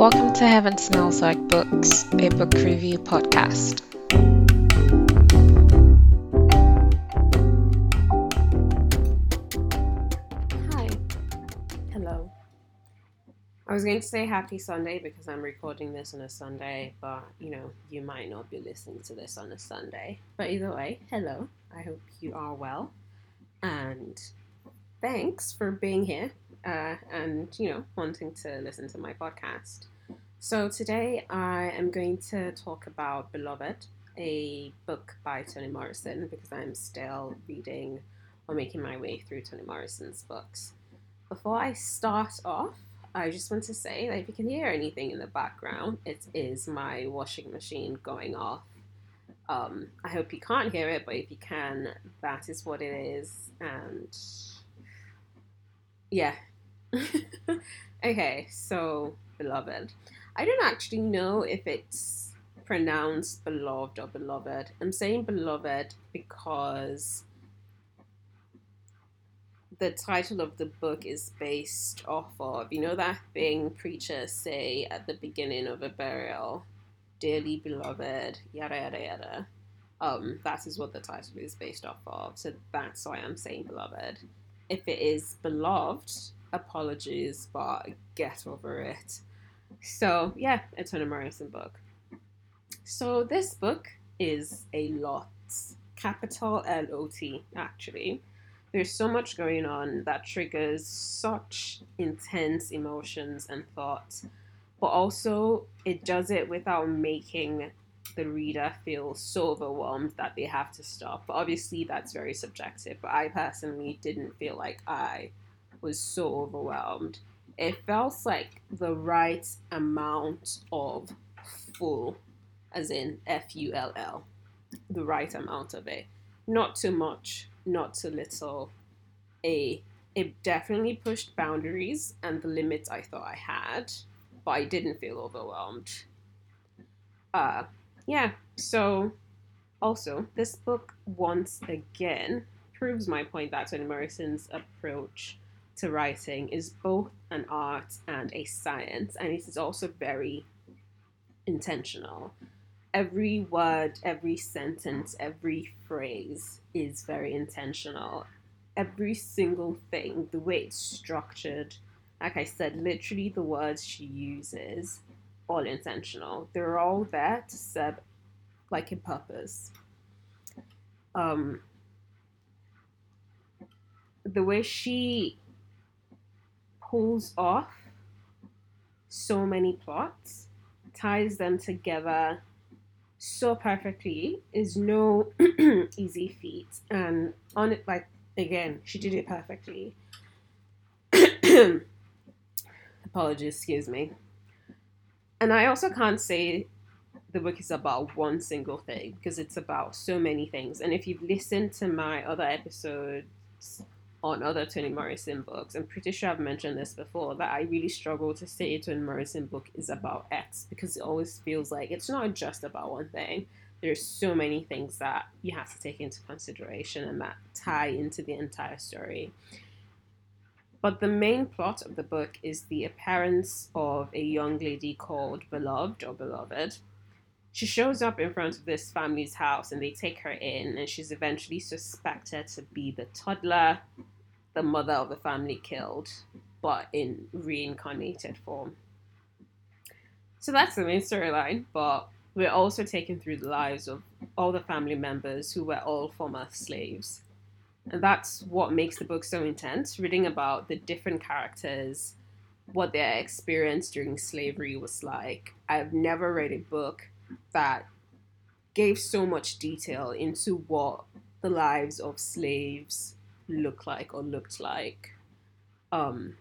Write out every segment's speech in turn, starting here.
Welcome to Heaven Smells Like Books, a book review podcast. Hi. Hello. I was going to say happy Sunday because I'm recording this on a Sunday, but you know, you might not be listening to this on a Sunday. But either way, hello. I hope you are well. And thanks for being here uh, and, you know, wanting to listen to my podcast. So today I am going to talk about Beloved, a book by Toni Morrison, because I'm still reading or making my way through Toni Morrison's books. Before I start off, I just want to say that if you can hear anything in the background, it is my washing machine going off. Um, I hope you can't hear it, but if you can, that is what it is. And yeah. okay, so beloved. I don't actually know if it's pronounced beloved or beloved. I'm saying beloved because the title of the book is based off of, you know, that thing preachers say at the beginning of a burial, dearly beloved, yada yada yada. Um, that is what the title is based off of. So that's why I'm saying beloved. If it is beloved, apologies, but get over it. So yeah, it's an Morrison book. So this book is a lot, capital L O T actually. There's so much going on that triggers such intense emotions and thoughts, but also it does it without making the reader feel so overwhelmed that they have to stop. But obviously, that's very subjective. But I personally didn't feel like I was so overwhelmed. It felt like the right amount of full, as in F U L L, the right amount of it. Not too much, not too little. A it definitely pushed boundaries and the limits I thought I had, but I didn't feel overwhelmed. Uh yeah, so also this book once again proves my point that Toni Morrison's approach to writing is both an art and a science, and it is also very intentional. Every word, every sentence, every phrase is very intentional. Every single thing, the way it's structured, like I said, literally the words she uses, all intentional. They're all there to serve like a purpose. Um, the way she pulls off so many plots, ties them together so perfectly is no easy feat. And on it, like again, she did it perfectly. Apologies, excuse me. And I also can't say the book is about one single thing because it's about so many things. And if you've listened to my other episodes on other Toni Morrison books, I'm pretty sure I've mentioned this before that I really struggle to say a Toni Morrison book is about X because it always feels like it's not just about one thing. There's so many things that you have to take into consideration and that tie into the entire story. But the main plot of the book is the appearance of a young lady called Beloved or Beloved. She shows up in front of this family's house and they take her in, and she's eventually suspected to be the toddler the mother of the family killed, but in reincarnated form. So that's the main storyline, but we're also taken through the lives of all the family members who were all former slaves. And that's what makes the book so intense, reading about the different characters, what their experience during slavery was like. I've never read a book that gave so much detail into what the lives of slaves look like or looked like. Um,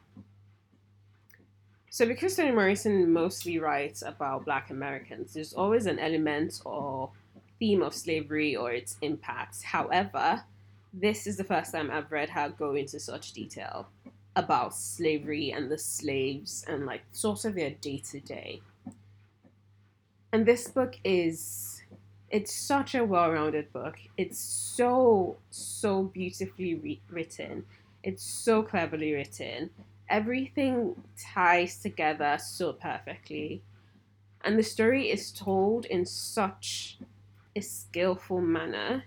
so because Toni Morrison mostly writes about Black Americans, there's always an element or theme of slavery or its impacts. However, this is the first time I've read her go into such detail about slavery and the slaves and like sort of their day to day. And this book is it's such a well-rounded book. It's so so beautifully re- written. It's so cleverly written, everything ties together so perfectly. And the story is told in such a skillful manner.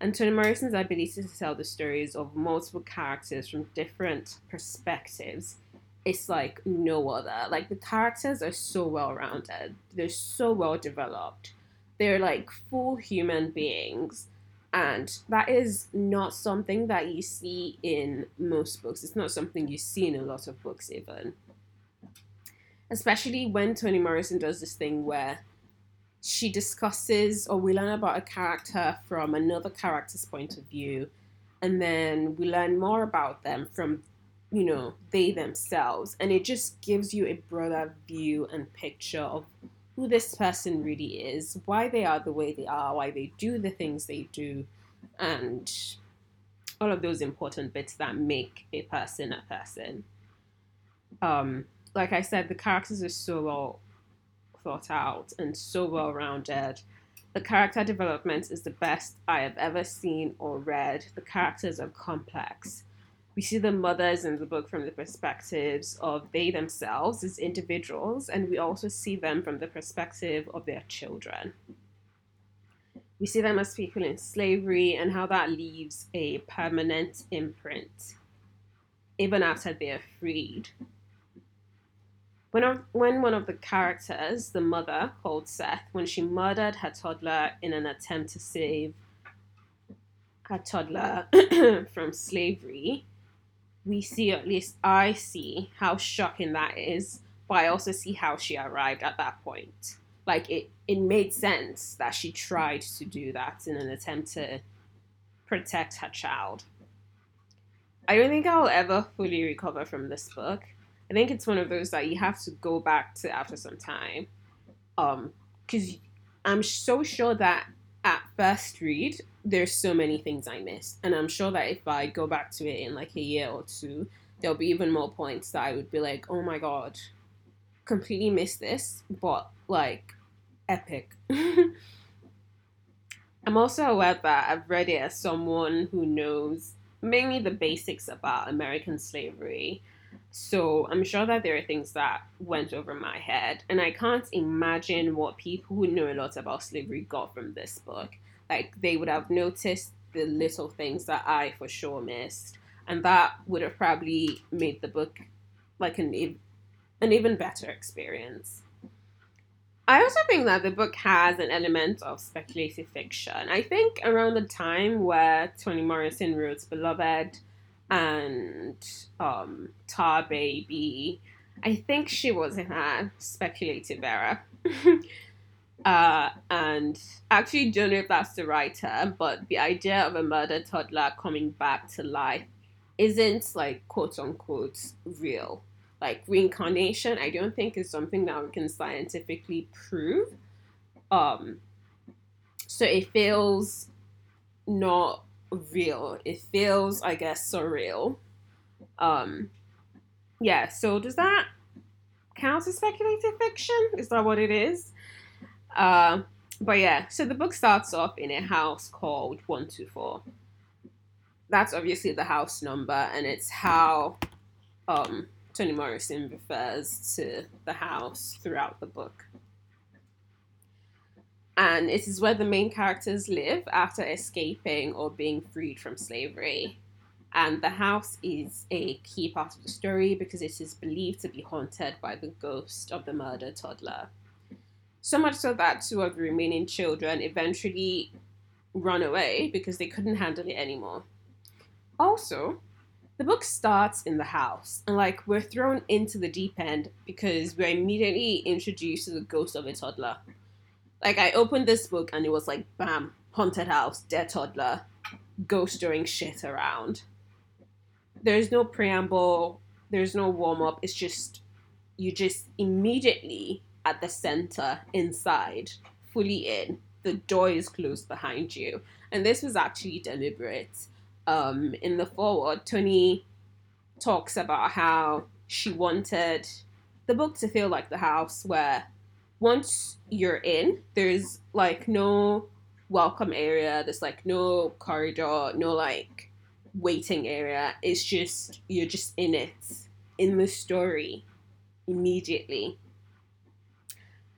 And Toni Morrison's ability to tell the stories of multiple characters from different perspectives is like no other. Like the characters are so well rounded, they're so well developed. They're like full human beings and that is not something that you see in most books. It's not something you see in a lot of books, even. Especially when Toni Morrison does this thing where she discusses or we learn about a character from another character's point of view, and then we learn more about them from, you know, they themselves. And it just gives you a broader view and picture of who this person really is, why they are the way they are, why they do the things they do, and all of those important bits that make a person a person. Um, like I said, the characters are so well thought out and so well rounded. The character development is the best I have ever seen or read. The characters are complex we see the mothers in the book from the perspectives of they themselves as individuals, and we also see them from the perspective of their children. We see them as people in slavery and how that leaves a permanent imprint even after they're freed. When, when one of the characters, the mother called Seth, when she murdered her toddler in an attempt to save her toddler from slavery, we see, at least I see, how shocking that is, but I also see how she arrived at that point. Like it, it made sense that she tried to do that in an attempt to protect her child. I don't think I'll ever fully recover from this book. I think it's one of those that you have to go back to after some time. Um, because I'm so sure that at first read, there's so many things I missed. And I'm sure that if I go back to it in like a year or two, there'll be even more points that I would be like, oh my god, completely missed this, but like epic. I'm also aware that I've read it as someone who knows mainly the basics about American slavery. So I'm sure that there are things that went over my head, and I can't imagine what people who know a lot about slavery got from this book like they would have noticed the little things that I for sure missed, and that would have probably made the book like an an even better experience. I also think that the book has an element of speculative fiction. I think around the time where Toni Morrison wrote Beloved and um, Tar Baby, I think she was in her speculative era. Uh, and actually don't know if that's the writer, but the idea of a murdered toddler coming back to life isn't like quote unquote real. Like reincarnation, I don't think is something that we can scientifically prove. Um, so it feels not real. It feels, I guess, surreal. Um, yeah. So does that count as speculative fiction? Is that what it is? Uh, but yeah, so the book starts off in a house called 124. That's obviously the house number, and it's how um, Toni Morrison refers to the house throughout the book. And it is where the main characters live after escaping or being freed from slavery. And the house is a key part of the story because it is believed to be haunted by the ghost of the murdered toddler. So much so that two of the remaining children eventually run away because they couldn't handle it anymore. Also, the book starts in the house, and like we're thrown into the deep end because we're immediately introduced to the ghost of a toddler. Like I opened this book and it was like bam, haunted house, dead toddler, ghost doing shit around. There's no preamble, there's no warm up, it's just you just immediately at the center inside, fully in. The door is closed behind you. And this was actually deliberate. Um, in the foreword, Toni talks about how she wanted the book to feel like the house where once you're in, there's like no welcome area, there's like no corridor, no like waiting area. It's just, you're just in it in the story immediately.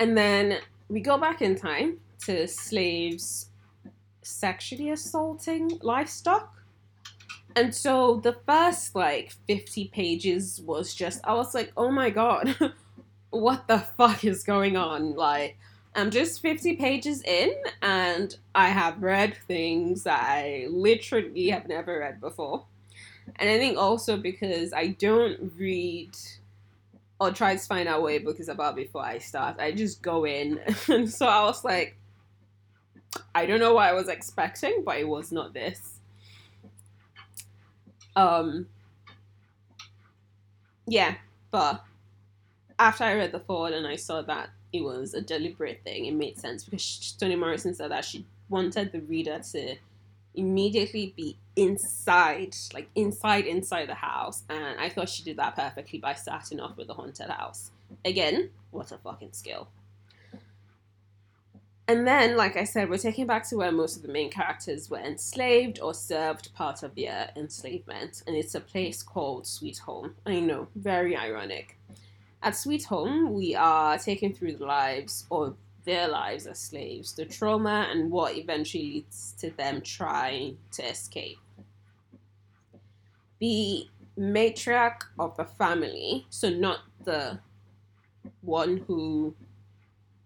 And then we go back in time to slaves sexually assaulting livestock. And so the first like 50 pages was just, I was like, oh my god, what the fuck is going on? Like, I'm just 50 pages in and I have read things I literally have never read before. And I think also because I don't read or try to find out what a book is about before I start. I just go in. and so I was like, I don't know what I was expecting, but it was not this. Um yeah, but after I read the forward and I saw that it was a deliberate thing, it made sense because Toni Morrison said that she wanted the reader to immediately be inside, like inside, inside the house. And I thought she did that perfectly by starting off with the haunted house. Again, what a fucking skill. And then, like I said, we're taking back to where most of the main characters were enslaved or served part of their enslavement. And it's a place called Sweet Home. I know, very ironic. At Sweet Home, we are taken through the lives or their lives as slaves, the trauma, and what eventually leads to them trying to escape. The matriarch of the family, so not the one who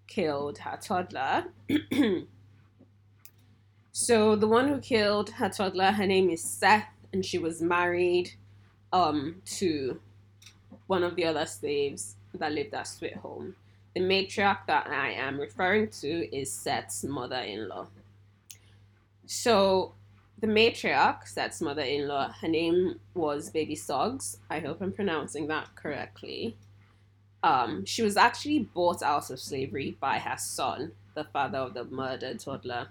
killed her toddler. so the one who killed her toddler, her name is Seth, and she was married um, to one of the other slaves that lived at Sweet Home. The matriarch that I am referring to is Seth's mother in law. So, the matriarch, Seth's mother in law, her name was Baby Suggs. I hope I'm pronouncing that correctly. Um, she was actually bought out of slavery by her son, the father of the murdered toddler.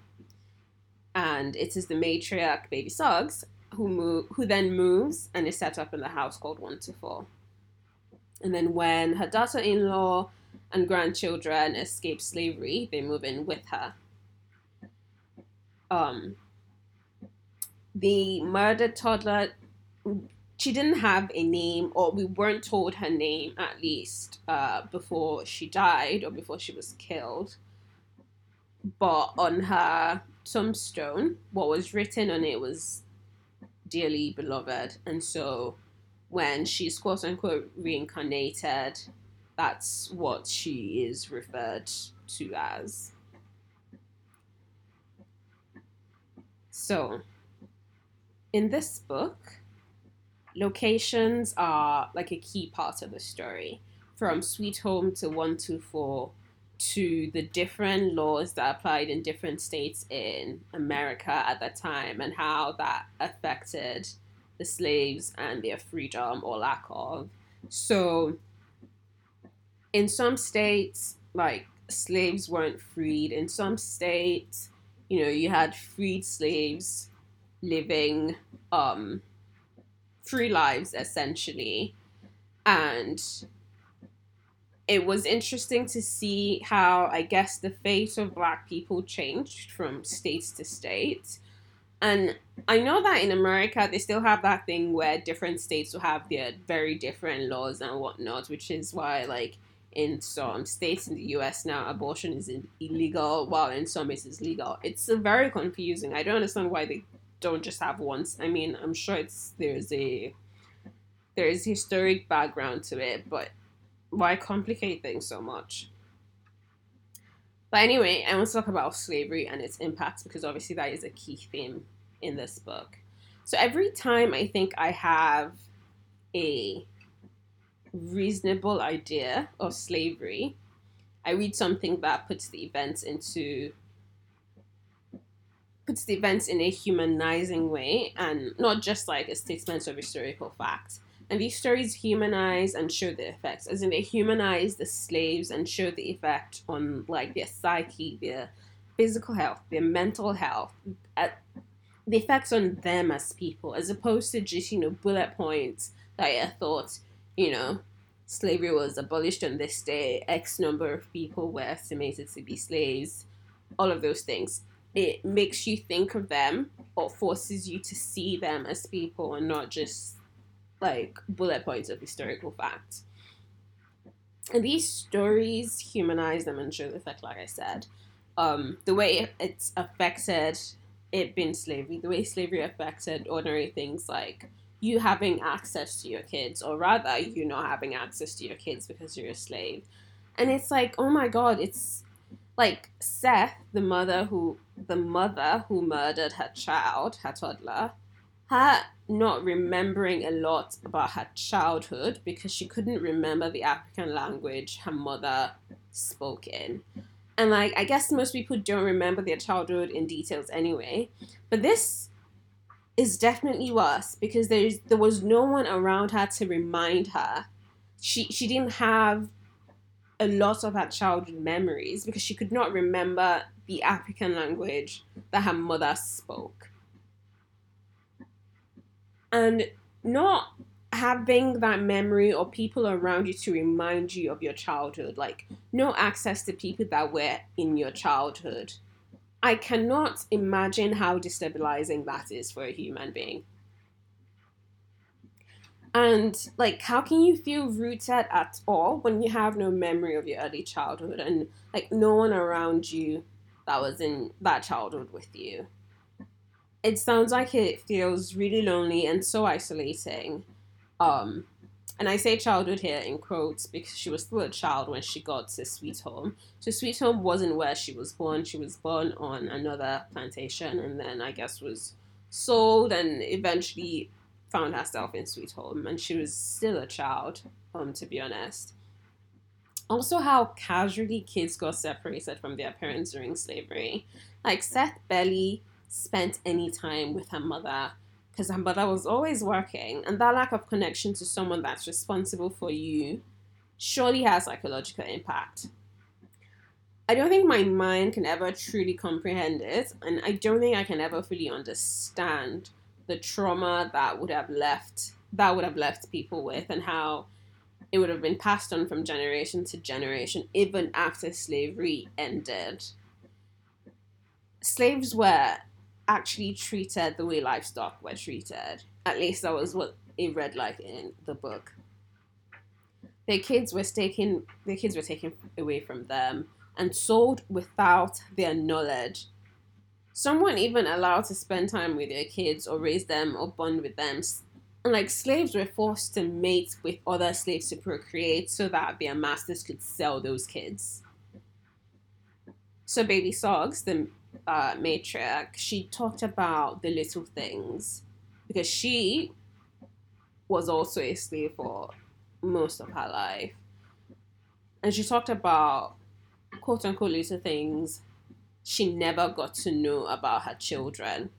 And it is the matriarch, Baby Suggs, who, who then moves and is set up in the house called 124. And then when her daughter in law and grandchildren escape slavery, they move in with her. Um, the murdered toddler she didn't have a name, or we weren't told her name at least uh, before she died or before she was killed. But on her tombstone, what was written on it was dearly beloved. And so when she's quote unquote reincarnated, that's what she is referred to as. So, in this book, locations are like a key part of the story. From Sweet Home to 124 to the different laws that applied in different states in America at that time and how that affected the slaves and their freedom or lack of. So, in some states, like slaves weren't freed. In some states, you know, you had freed slaves living um, free lives essentially. And it was interesting to see how I guess the fate of black people changed from state to state. And I know that in America they still have that thing where different states will have their very different laws and whatnot, which is why like in some states in the US now abortion is illegal while in some it is legal. It's very confusing. I don't understand why they don't just have once. I mean, I'm sure it's there's a there's historic background to it, but why complicate things so much? But anyway, I want to talk about slavery and its impacts because obviously that is a key theme in this book. So every time I think I have a reasonable idea of slavery, I read something that puts the events into puts the events in a humanizing way and not just like a statement of historical fact. And these stories humanize and show the effects, as in they humanize the slaves and show the effect on like their psyche, their physical health, their mental health, at the effects on them as people, as opposed to just, you know, bullet points that I thought, you know, slavery was abolished on this day, X number of people were estimated to be slaves, all of those things. It makes you think of them or forces you to see them as people and not just like bullet points of historical facts. And these stories humanize them and show the effect, like I said. Um, the way it's affected it being slavery, the way slavery affected ordinary things like you having access to your kids, or rather, you not having access to your kids because you're a slave. And it's like, oh my god, it's like Seth, the mother who the mother who murdered her child, her toddler, her not remembering a lot about her childhood because she couldn't remember the African language her mother spoke in. And like I guess most people don't remember their childhood in details anyway. But this is definitely worse because there's there was no one around her to remind her. She she didn't have a lot of her childhood memories because she could not remember the African language that her mother spoke. And not having that memory or people around you to remind you of your childhood, like no access to people that were in your childhood. I cannot imagine how destabilizing that is for a human being. And like, how can you feel rooted at all when you have no memory of your early childhood and like no one around you that was in that childhood with you? It sounds like it feels really lonely and so isolating. Um, and I say childhood here in quotes because she was still a child when she got to Sweet Home. So Sweet Home wasn't where she was born. She was born on another plantation and then I guess was sold and eventually found herself in Sweet Home, and she was still a child, um, to be honest. Also, how casually kids got separated from their parents during slavery. Like, Seth barely spent any time with her mother because her mother was always working, and that lack of connection to someone that's responsible for you surely has psychological impact. I don't think my mind can ever truly comprehend it, and I don't think I can ever fully understand the trauma that would have left that would have left people with and how it would have been passed on from generation to generation even after slavery ended slaves were actually treated the way livestock were treated at least that was what it read like in the book their kids were taken their kids were taken away from them and sold without their knowledge some weren't even allowed to spend time with their kids or raise them or bond with them. And like slaves were forced to mate with other slaves to procreate so that their masters could sell those kids. So Baby Suggs, the uh, matriarch, she talked about the little things because she was also a slave for most of her life. And she talked about quote unquote little things she never got to know about her children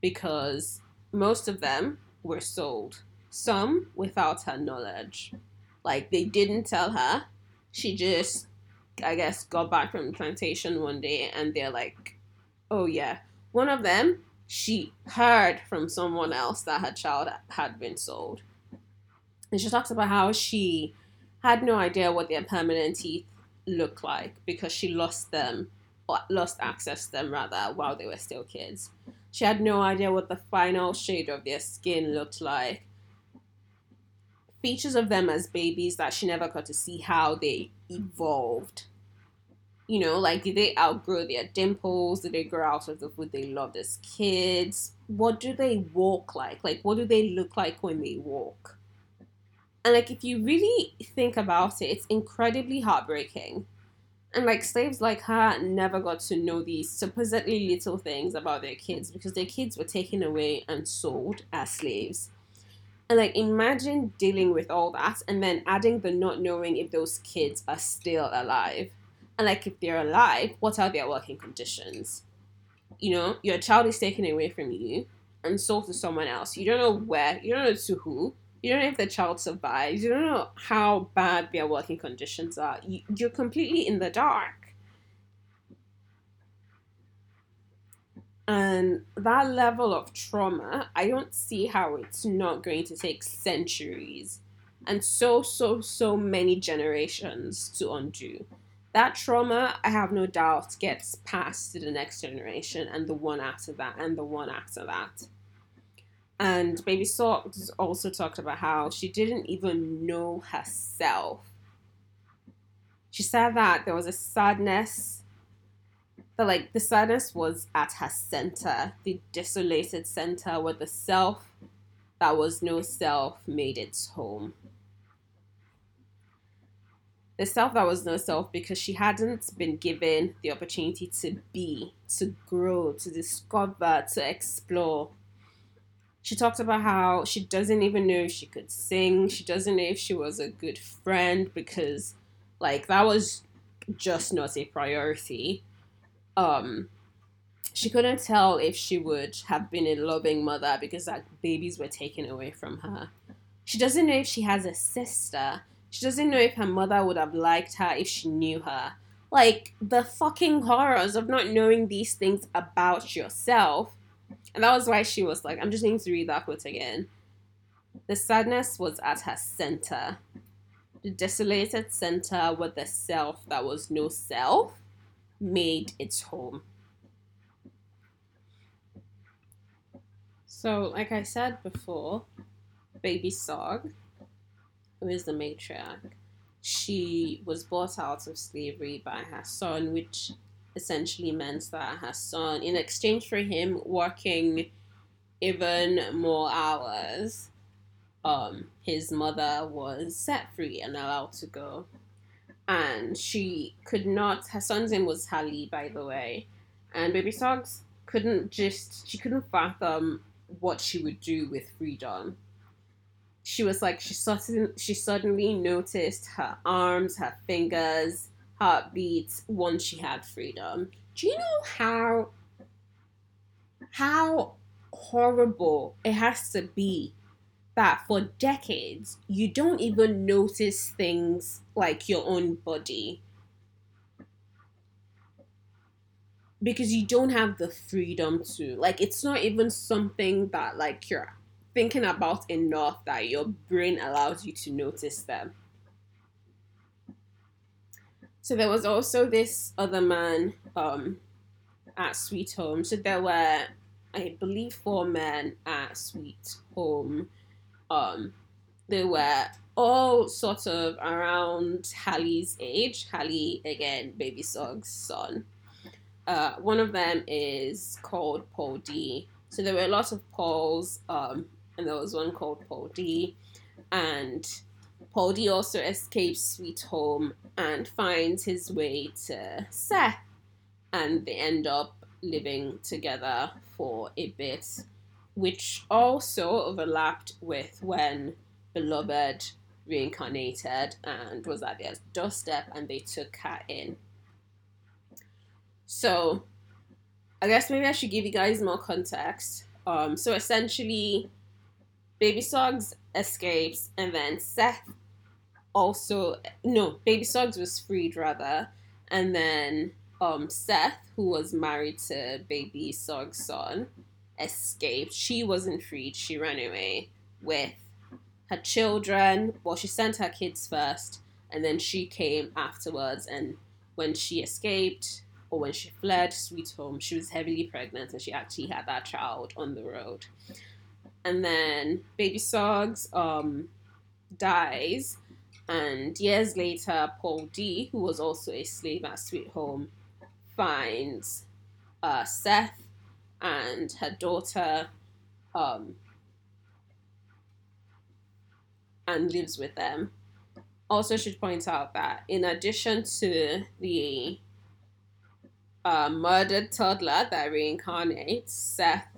because most of them were sold, some without her knowledge. Like they didn't tell her. She just, I guess, got back from the plantation one day and they're like, oh yeah. One of them, she heard from someone else that her child had been sold. And she talks about how she had no idea what their permanent teeth looked like because she lost them or lost access to them rather while they were still kids. She had no idea what the final shade of their skin looked like. Features of them as babies that she never got to see how they evolved. You know, like did they outgrow their dimples? Did they grow out of the food they loved as kids? What do they walk like? Like, what do they look like when they walk? And like, if you really think about it, it's incredibly heartbreaking and like slaves like her never got to know these supposedly little things about their kids because their kids were taken away and sold as slaves. And like imagine dealing with all that and then adding the not knowing if those kids are still alive. And like if they're alive, what are their working conditions? You know, your child is taken away from you and sold to someone else. You don't know where, you don't know to who, you don't know if the child survives. You don't know how bad their working conditions are. You, you're completely in the dark. And that level of trauma, I don't see how it's not going to take centuries and so, so, so many generations to undo. That trauma, I have no doubt, gets passed to the next generation and the one after that and the one after that. And Baby Suggs also talked about how she didn't even know herself. She said that there was a sadness, that like the sadness was at her center, the desolated center where the self that was no self made its home. The self that was no self because she hadn't been given the opportunity to be, to grow, to discover, to explore. She talked about how she doesn't even know if she could sing. She doesn't know if she was a good friend because, like, that was just not a priority. Um, she couldn't tell if she would have been a loving mother because like babies were taken away from her. She doesn't know if she has a sister. She doesn't know if her mother would have liked her if she knew her. Like the fucking horrors of not knowing these things about yourself. And that was why she was like, I'm just going to read that quote again. The sadness was at her center. The desolated center where the self that was no self made its home. So, like I said before, Baby Sog, who is the matriarch, she was bought out of slavery by her son, which essentially meant that her son, in exchange for him working even more hours, um, his mother was set free and allowed to go. And she could not, her son's name was Halle, by the way. And Baby Suggs couldn't just, she couldn't fathom what she would do with freedom. She was like she suddenly she suddenly noticed her arms, her fingers, heartbeats once she had freedom. Do you know how how horrible it has to be that for decades you don't even notice things like your own body because you don't have the freedom to like it's not even something that like you're thinking about enough that your brain allows you to notice them so there was also this other man um at sweet home so there were i believe four men at sweet home um they were all sort of around Halle's age. Halle, again, Baby Sog's son. Uh, one of them is called Paul D. So there were a lot of Pauls, um, and there was one called Paul D. And Paul D also escapes Sweet Home and finds his way to Seth, and they end up living together for a bit, which also overlapped with when Beloved reincarnated and was at their doorstep and they took her in. So, I guess maybe I should give you guys more context. Um, so essentially, Baby Suggs escapes, and then Seth also no, Baby Suggs was freed rather, and then um Seth, who was married to Baby Sog's son, escaped. She wasn't freed. She ran away with her children. Well, she sent her kids first, and then she came afterwards. And when she escaped, or when she fled Sweet Home, she was heavily pregnant and she actually had that child on the road. And then Baby Suggs um, dies, and years later, Paul D, who was also a slave at Sweet Home, finds uh, Seth and her daughter um, and lives with them. Also, should point out that in addition to the a murdered toddler that reincarnates, Seth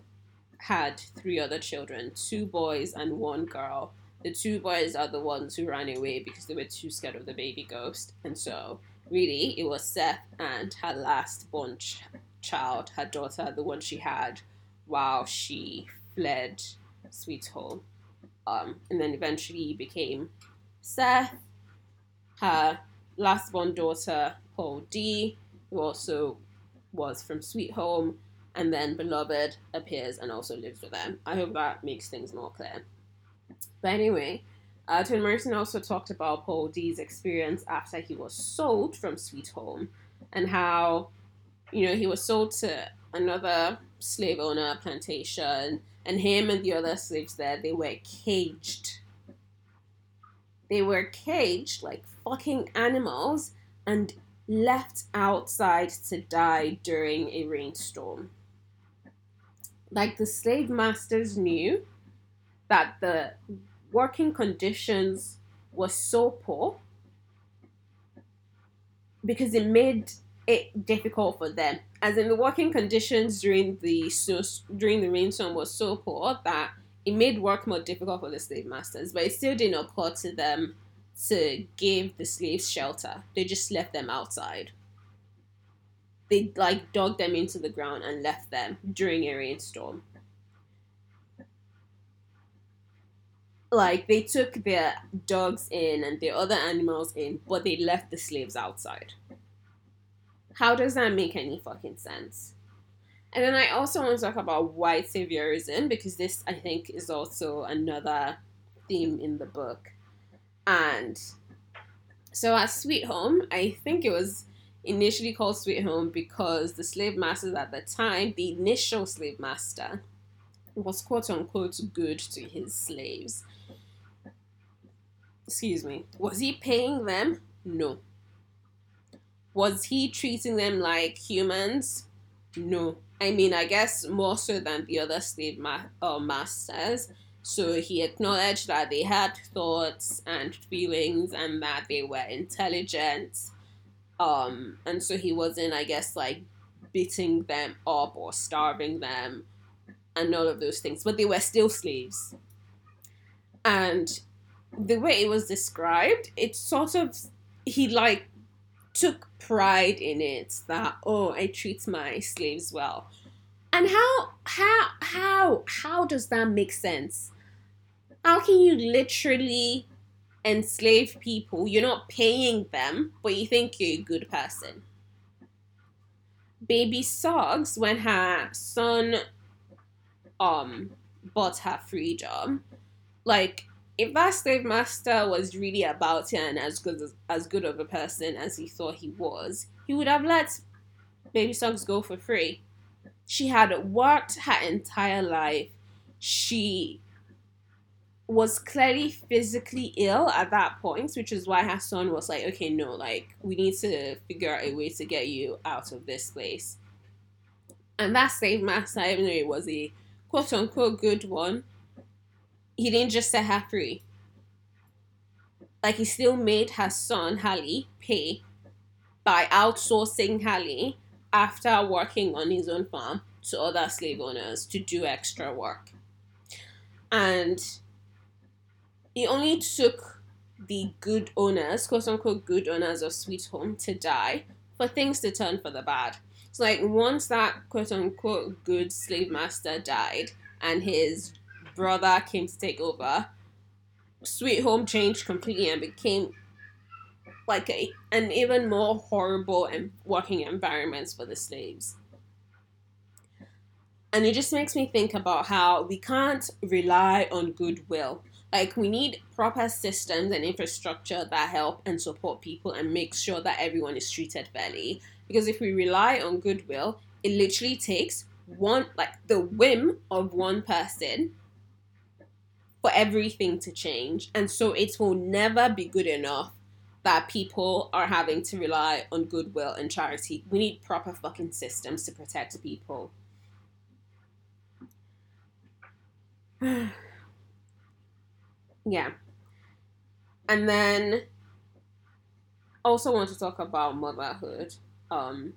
had three other children two boys and one girl. The two boys are the ones who ran away because they were too scared of the baby ghost. And so, really, it was Seth and her last born ch- child, her daughter, the one she had while she fled Sweet Home. Um, and then eventually became Seth, her last born daughter, Paul D, who also was from Sweet Home, and then Beloved appears and also lives with them. I hope that makes things more clear. But anyway, uh, Toni Morrison also talked about Paul D's experience after he was sold from Sweet Home and how, you know, he was sold to another slave owner plantation and him and the other slaves there, they were caged. They were caged like fucking animals and left outside to die during a rainstorm. Like the slave masters knew that the working conditions were so poor because it made it difficult for them. As in the working conditions during the during the rainstorm was so poor that it made work more difficult for the slave masters, but it still didn't occur to them to give the slaves shelter. They just left them outside. They like dug them into the ground and left them during a rainstorm. Like they took their dogs in and their other animals in, but they left the slaves outside. How does that make any fucking sense? And then I also want to talk about white saviorism because this, I think, is also another theme in the book. And so at Sweet Home, I think it was initially called Sweet Home because the slave masters at the time, the initial slave master, was quote unquote good to his slaves. Excuse me. Was he paying them? No. Was he treating them like humans? No. I mean, I guess more so than the other slave ma- uh, masters. So he acknowledged that they had thoughts and feelings and that they were intelligent. Um, and so he wasn't, I guess, like beating them up or starving them and all of those things. But they were still slaves. And the way it was described, it sort of, he like took pride in it that oh I treat my slaves well. And how how how how does that make sense? How can you literally enslave people? You're not paying them, but you think you're a good person. Baby Suggs, when her son um bought her freedom, like if that slave master was really about it and as good as, as good of a person as he thought he was, he would have let Baby Suggs go for free. She had worked her entire life. She was clearly physically ill at that point, which is why her son was like, okay, no, like, we need to figure out a way to get you out of this place. And that slave master, even though it was a quote unquote good one, he didn't just set her free. Like he still made her son Halle pay by outsourcing Halle after working on his own farm to other slave owners to do extra work. And it only took the good owners, quote unquote good owners of Sweet Home, to die for things to turn for the bad. So, like, once that quote unquote good slave master died and his brother came to take over, Sweet Home changed completely and became like a, an even more horrible and working environments for the slaves. And it just makes me think about how we can't rely on goodwill. Like we need proper systems and infrastructure that help and support people and make sure that everyone is treated fairly. Because if we rely on goodwill, it literally takes one like the whim of one person for everything to change. And so it will never be good enough that people are having to rely on goodwill and charity. We need proper fucking systems to protect people. yeah. And then also want to talk about motherhood. Um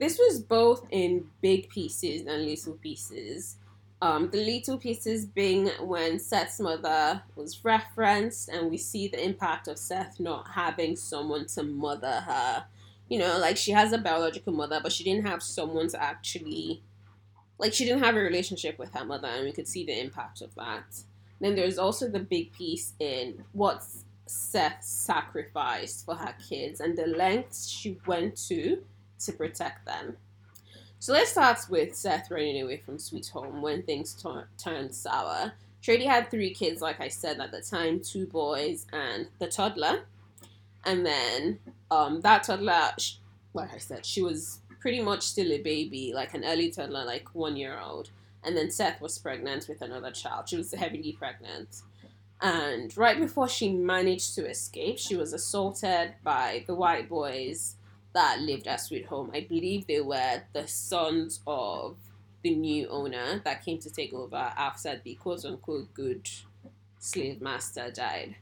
this was both in big pieces and little pieces. Um, the little pieces being when Seth's mother was referenced, and we see the impact of Seth not having someone to mother her. You know, like she has a biological mother, but she didn't have someone to actually, like, she didn't have a relationship with her mother, and we could see the impact of that. Then there's also the big piece in what Seth sacrificed for her kids and the lengths she went to to protect them. So let's start with Seth running away from Sweet Home when things t- turned sour. Trady had three kids, like I said at the time two boys and the toddler. And then um, that toddler, like I said, she was pretty much still a baby, like an early toddler, like one year old. And then Seth was pregnant with another child. She was heavily pregnant. And right before she managed to escape, she was assaulted by the white boys that lived at Sweet Home. I believe they were the sons of the new owner that came to take over after the quote unquote good slave master died.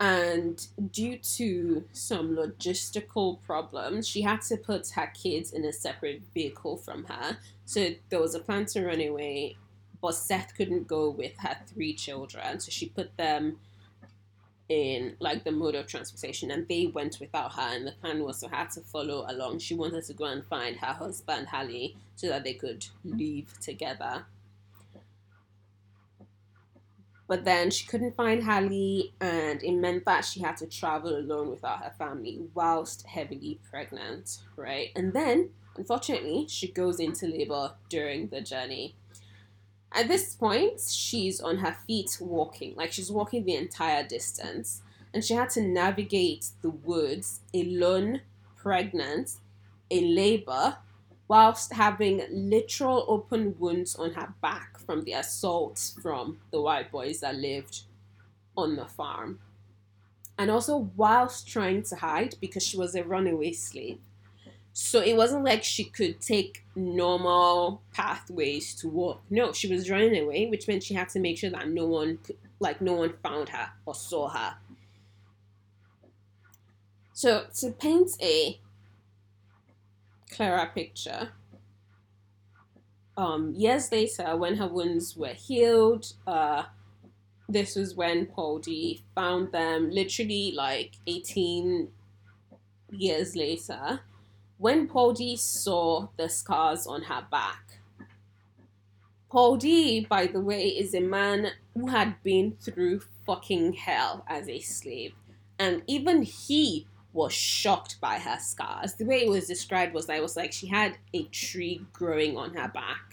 And due to some logistical problems, she had to put her kids in a separate vehicle from her. So there was a plan to run away, but Seth couldn't go with her three children. So she put them in like the mode of transportation and they went without her and the plan was for her to follow along she wanted to go and find her husband Halle so that they could leave together but then she couldn't find Halle and it meant that she had to travel alone without her family whilst heavily pregnant right? And then unfortunately she goes into labor during the journey. At this point, she's on her feet walking, like she's walking the entire distance, and she had to navigate the woods alone, pregnant, in labor, whilst having literal open wounds on her back from the assaults from the white boys that lived on the farm. And also, whilst trying to hide because she was a runaway slave. So it wasn't like she could take normal pathways to walk. No, she was running away, which meant she had to make sure that no one, like no one found her or saw her. So to paint a clearer picture, um, years later, when her wounds were healed, uh, this was when Paul found them. Literally, like eighteen years later when Paul saw the scars on her back. Paul D, by the way, is a man who had been through fucking hell as a slave. And even he was shocked by her scars. The way it was described was that it was like she had a tree growing on her back.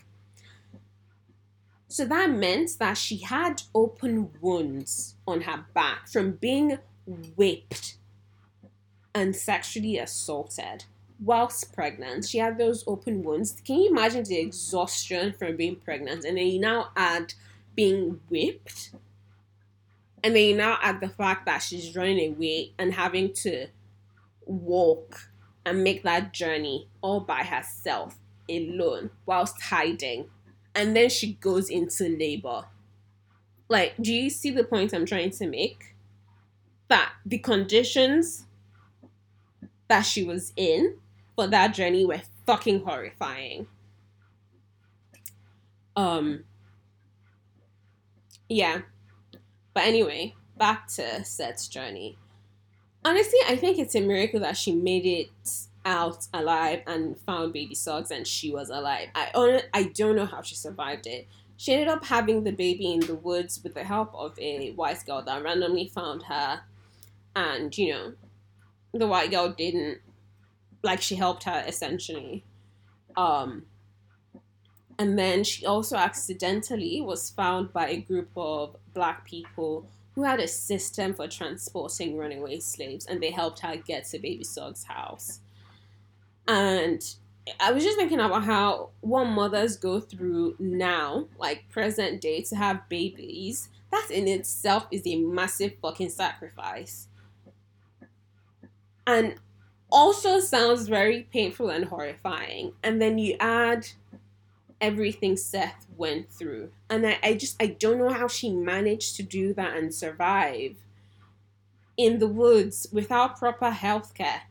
So that meant that she had open wounds on her back from being whipped and sexually assaulted whilst pregnant, she had those open wounds. Can you imagine the exhaustion from being pregnant? And then you now add being whipped. And then you now add the fact that she's running away and having to walk and make that journey all by herself, alone, whilst hiding. And then she goes into labor. Like, do you see the point I'm trying to make? That the conditions that she was in for that journey were fucking horrifying. Um yeah. But anyway, back to Seth's journey. Honestly, I think it's a miracle that she made it out alive and found baby Suggs and she was alive. I I don't know how she survived it. She ended up having the baby in the woods with the help of a white girl that randomly found her. And, you know, the white girl didn't like she helped her essentially. Um, and then she also accidentally was found by a group of black people who had a system for transporting runaway slaves, and they helped her get to Baby Suggs' house. And I was just thinking about how what mothers go through now, like present day, to have babies. That in itself is a massive fucking sacrifice. And also sounds very painful and horrifying. And then you add everything Seth went through. And I, I just I don't know how she managed to do that and survive in the woods without proper health care.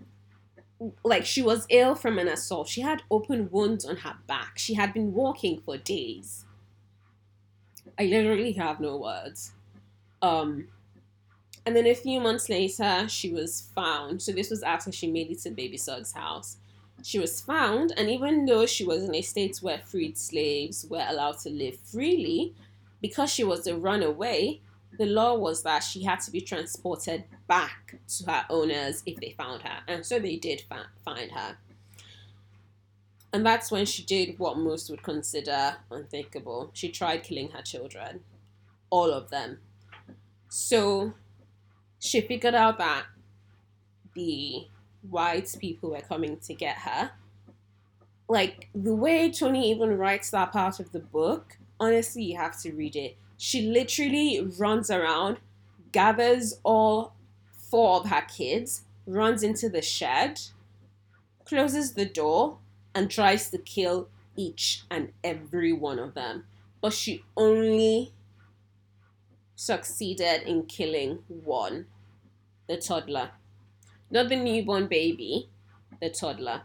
Like she was ill from an assault. She had open wounds on her back. She had been walking for days. I literally have no words. Um and then a few months later, she was found. So this was after she made it to Baby Suggs' house. She was found, and even though she was in a state where freed slaves were allowed to live freely, because she was a runaway, the law was that she had to be transported back to her owners if they found her. And so they did fa- find her. And that's when she did what most would consider unthinkable. She tried killing her children. All of them. So she figured out that the white people were coming to get her. like the way Toni even writes that part of the book, honestly, you have to read it. She literally runs around, gathers all four of her kids, runs into the shed, closes the door, and tries to kill each and every one of them. But she only succeeded in killing one, the toddler. Not the newborn baby, the toddler.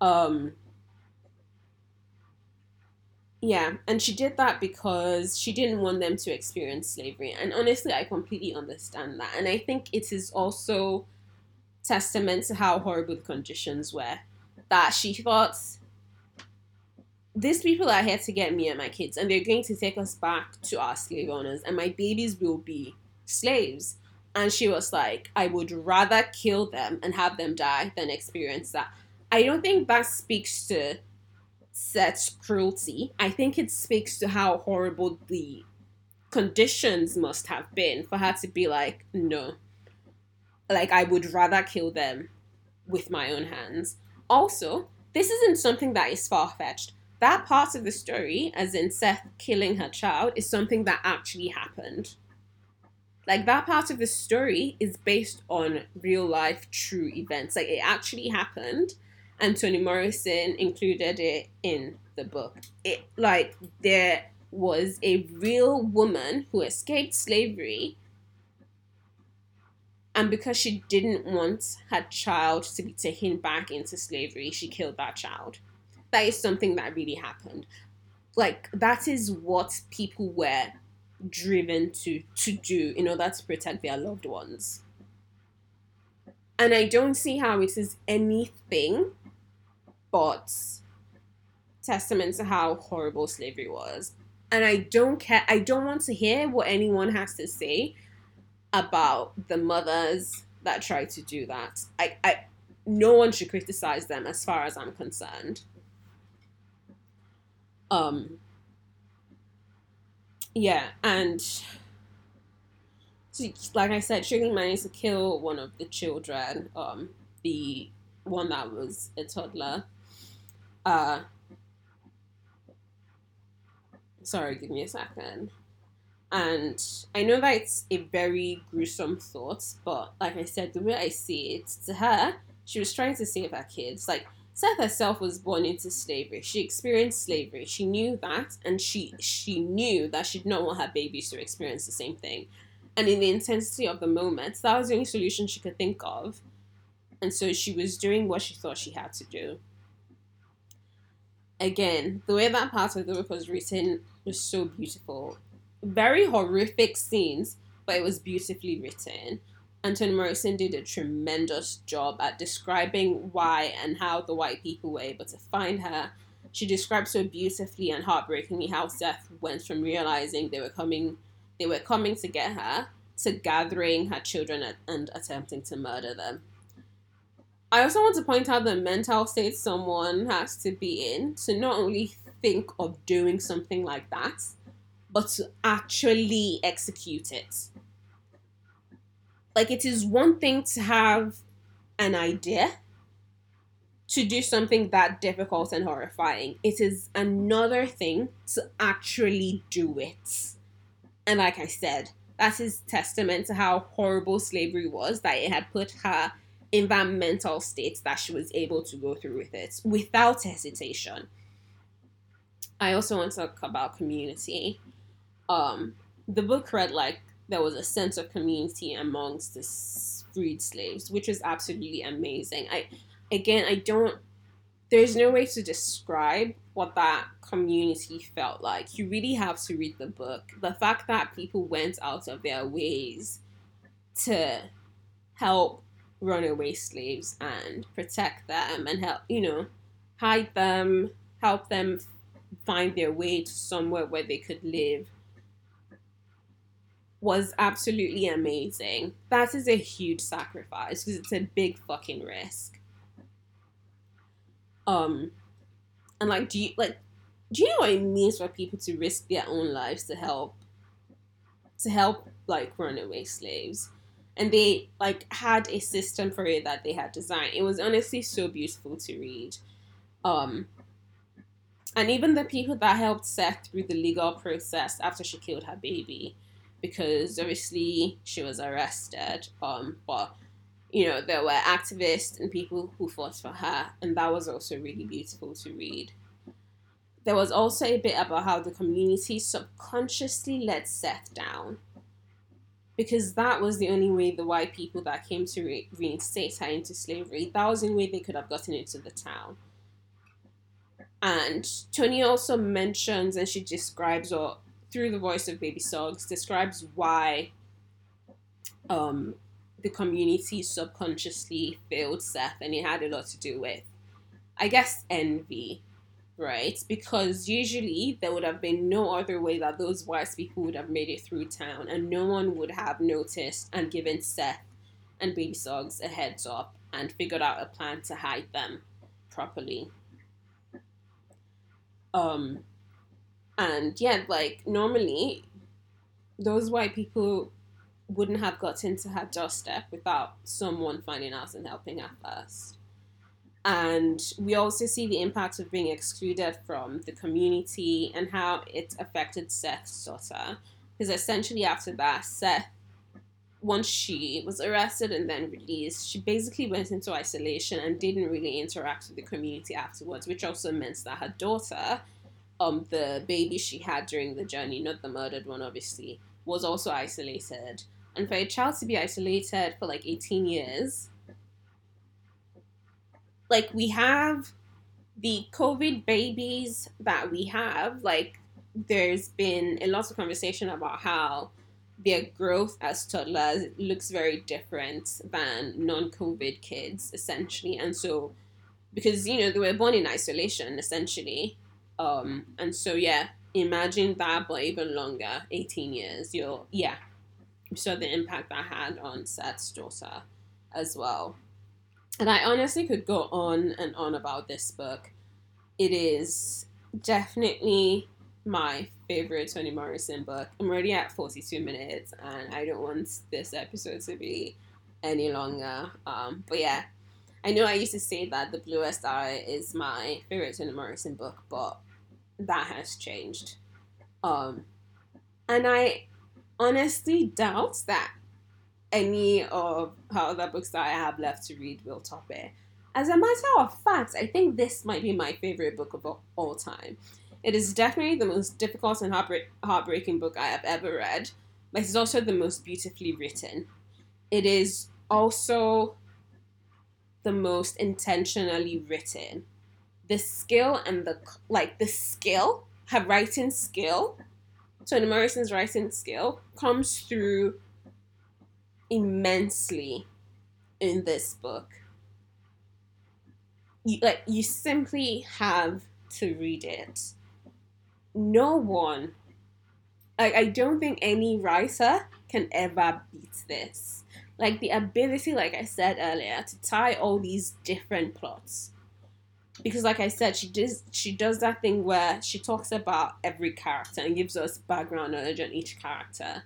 Um yeah, and she did that because she didn't want them to experience slavery. And honestly, I completely understand that. And I think it is also testament to how horrible the conditions were that she thought these people are here to get me and my kids, and they're going to take us back to our slave owners, and my babies will be slaves. And she was like, I would rather kill them and have them die than experience that. I don't think that speaks to Seth's cruelty. I think it speaks to how horrible the conditions must have been for her to be like, no. Like, I would rather kill them with my own hands. Also, this isn't something that is far fetched. That part of the story, as in Seth killing her child, is something that actually happened. Like, that part of the story is based on real life, true events. Like, it actually happened and Toni Morrison included it in the book. It like there was a real woman who escaped slavery and because she didn't want her child to be taken back into slavery, she killed that child. That is something that really happened. Like that is what people were driven to to do in order to protect their loved ones. And I don't see how it is anything but testament to how horrible slavery was. And I don't care, I don't want to hear what anyone has to say about the mothers that try to do that. I, I no one should criticize them as far as I'm concerned. Um yeah, and like I said, Shirley managed to kill one of the children, um, the one that was a toddler. Uh, sorry, give me a second. And I know that it's a very gruesome thought, but like I said, the way I see it, to her, she was trying to save her kids. Like Seth herself was born into slavery. She experienced slavery. She knew that, and she she knew that she did not want her babies to experience the same thing. And in the intensity of the moment, that was the only solution she could think of. And so she was doing what she thought she had to do again, the way that part of the book was written was so beautiful. Very horrific scenes, but it was beautifully written. and Toni Morrison did a tremendous job at describing why and how the white people were able to find her. She described so beautifully and heartbreakingly how Seth went from realizing they were coming they were coming to get her to gathering her children and attempting to murder them. I also want to point out the mental state someone has to be in to not only think of doing something like that, but to actually execute it. Like, it is one thing to have an idea to do something that difficult and horrifying, it is another thing to actually do it. And like I said, that is testament to how horrible slavery was that it had put her in states that she was able to go through with it without hesitation. I also want to talk about community. Um, the book read like there was a sense of community amongst the freed slaves, which is absolutely amazing. I, again, I don't. There's no way to describe what that community felt like. You really have to read the book. The fact that people went out of their ways to help runaway slaves and protect them and help, you know, hide them, help them find their way to somewhere where they could live was absolutely amazing. That is a huge sacrifice because it's a big fucking risk. Um and like do you like do you know what it means for people to risk their own lives to help to help like runaway slaves? And they like had a system for it that they had designed. It was honestly so beautiful to read. Um, and even the people that helped Seth through the legal process after she killed her baby, because obviously she was arrested. Um, but you know there were activists and people who fought for her, and that was also really beautiful to read. There was also a bit about how the community subconsciously let Seth down. Because that was the only way the white people that came to re- reinstate her into slavery, that was the way they could have gotten into the town. And Toni also mentions and she describes, or through the voice of Baby Suggs, describes why um, the community subconsciously failed Seth, and it had a lot to do with, I guess, envy, right? Because usually there would have been no other way that those white people would have made it through town, and no one would have noticed and given Seth and Baby Suggs a heads up and figured out a plan to hide them properly. Um, and yeah, like normally, those white people wouldn't have gotten to her doorstep without someone finding out and helping her first. And we also see the impact of being excluded from the community and how it affected Seth's daughter. Because essentially, after that, Seth, once she was arrested and then released, she basically went into isolation and didn't really interact with the community afterwards, which also meant that her daughter um the baby she had during the journey, not the murdered one, obviously, was also isolated. And for a child to be isolated for like 18 years, like we have the COVID babies that we have, like there's been a lot of conversation about how their growth as toddlers looks very different than non-COVID kids, essentially. And so, because you know they were born in isolation, essentially, um, and so yeah, imagine that, but even longer, 18 years. You're yeah. So the impact that had on Seth's daughter as well. And I honestly could go on and on about this book. It is definitely my favorite Toni Morrison book. I'm already at 42 minutes and I don't want this episode to be any longer. Um, but yeah, I know I used to say that The Bluest Eye is my favorite Toni Morrison book, but that has changed. Um, and I honestly doubt that any of her other books that I have left to read will top it. As a matter of fact, I think this might be my favorite book of all time. It is definitely the most difficult and heartbreak- heartbreaking book I have ever read, but it's also the most beautifully written. It is also the most intentionally written the skill and the like the skill her writing skill so the morrison's writing skill comes through immensely in this book. You, like you simply have to read it. No one like i don't think any writer can ever beat this. Like the ability like i said earlier to tie all these different plots. Because like I said, she does she does that thing where she talks about every character and gives us background knowledge on each character.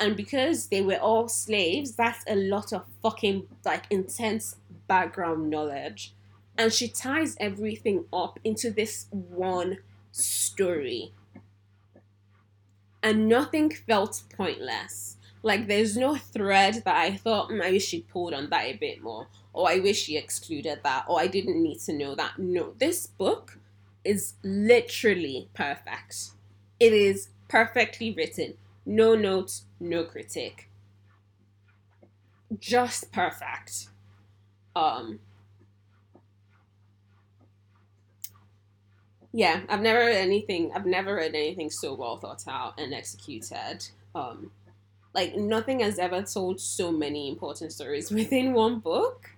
And because they were all slaves, that's a lot of fucking like intense background knowledge. And she ties everything up into this one story. And nothing felt pointless. Like there's no thread that I thought mm, maybe she pulled on that a bit more or I wish she excluded that, or I didn't need to know that. No, this book is literally perfect. It is perfectly written. No notes, no critique. Just perfect. Um Yeah, I've never read anything I've never read anything so well thought out and executed. Um like nothing has ever told so many important stories within one book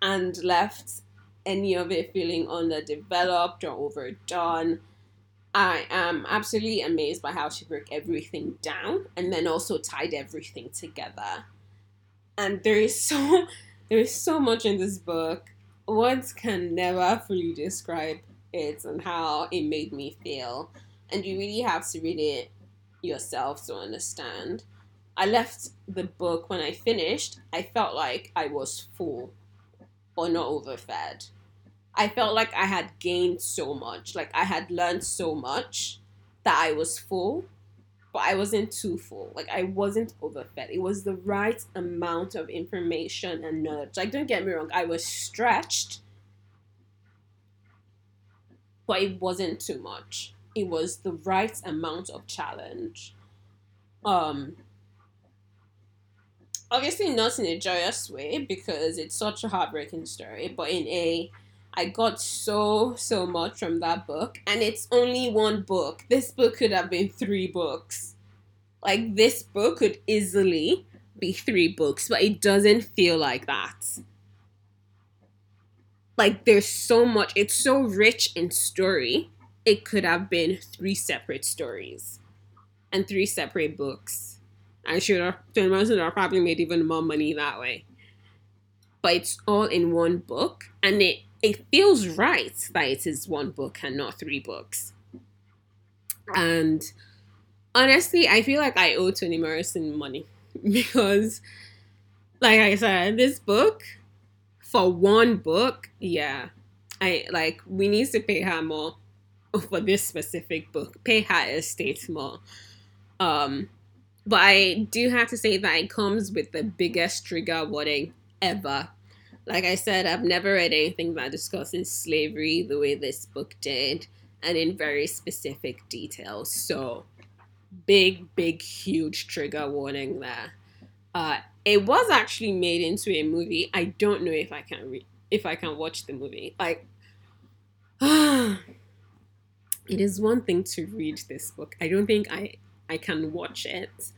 and left any of it feeling underdeveloped or overdone. I am absolutely amazed by how she broke everything down and then also tied everything together. And there is so there is so much in this book. Words can never fully describe it and how it made me feel. And you really have to read it yourself to understand. I left the book when I finished. I felt like I was full or not overfed. I felt like I had gained so much, like I had learned so much that I was full, but I wasn't too full. Like I wasn't overfed. It was the right amount of information and knowledge. Like don't get me wrong, I was stretched, but it wasn't too much. It was the right amount of challenge. Um obviously not in a joyous way because it's such a heartbreaking story, but in a I got so so much from that book and it's only one book. This book could have been 3 books. Like this book could easily be 3 books, but it doesn't feel like that. Like there's so much, it's so rich in story. It could have been 3 separate stories and 3 separate books I should have Morrison have probably made even more money that way. But it's all in one book, and it it feels right that it is one book and not three books. And honestly, I feel like I owe Toni Morrison money because, like I said, this book for one book, yeah, I like we need to pay her more for this specific book. Pay her estate more. Um, but I do have to say that it comes with the biggest trigger warning ever. Like I said, I've never read anything that discusses slavery the way this book did, and in very specific details. So, big, big, huge trigger warning there. Uh, it was actually made into a movie. I don't know if I can re- if I can watch the movie. Like, it is one thing to read this book. I don't think I I can watch it.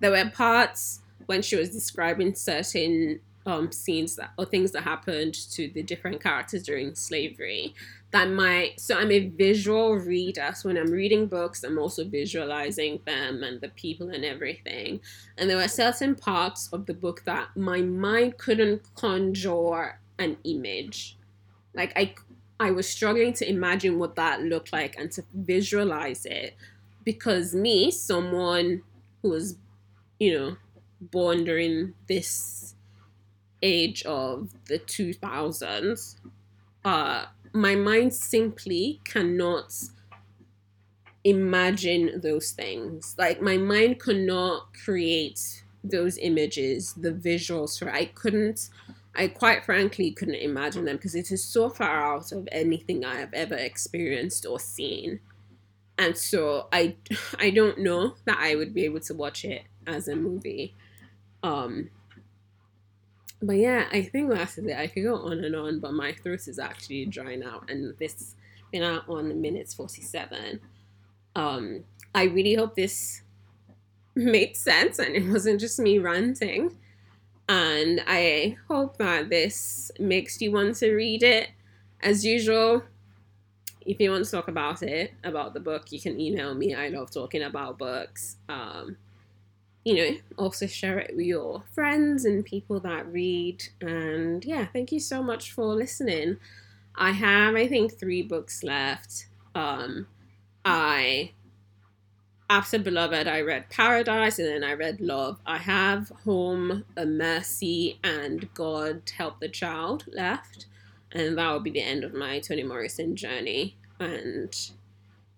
There were parts when she was describing certain um, scenes that or things that happened to the different characters during slavery that might so i'm a visual reader. So when i'm reading books i'm also visualizing them and the people and everything. And there were certain parts of the book that my mind couldn't conjure an image. Like i i was struggling to imagine what that looked like and to visualize it because me, someone who was, you know, born during this age of the 2000s, uh, my mind simply cannot imagine those things. Like, my mind cannot create those images, the visuals for I couldn't I quite frankly couldn't imagine them because it is so far out of anything I have ever experienced or seen and so I I don't know that I would be able to watch it as a movie. Um, but yeah, I think that's it. I could go on and on, but my throat is actually drying out, and this been out on minutes forty seven. Um, I really hope this made sense and it wasn't just me ranting. And I hope that this makes you want to read it. As usual, if you want to talk about it, about the book, you can email me. I love talking about books. Um, you know, also share it with your friends and people that read. And yeah, thank you so much for listening. I have, I think, three books left. Um, I, after Beloved, I read Paradise and then I read Love. I have Home, A Mercy, and God Help the Child left and that will be the end of my Toni Morrison journey. And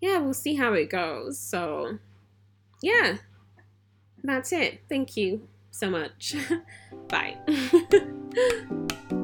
yeah, we'll see how it goes. So, yeah, that's it. Thank you so much. Bye.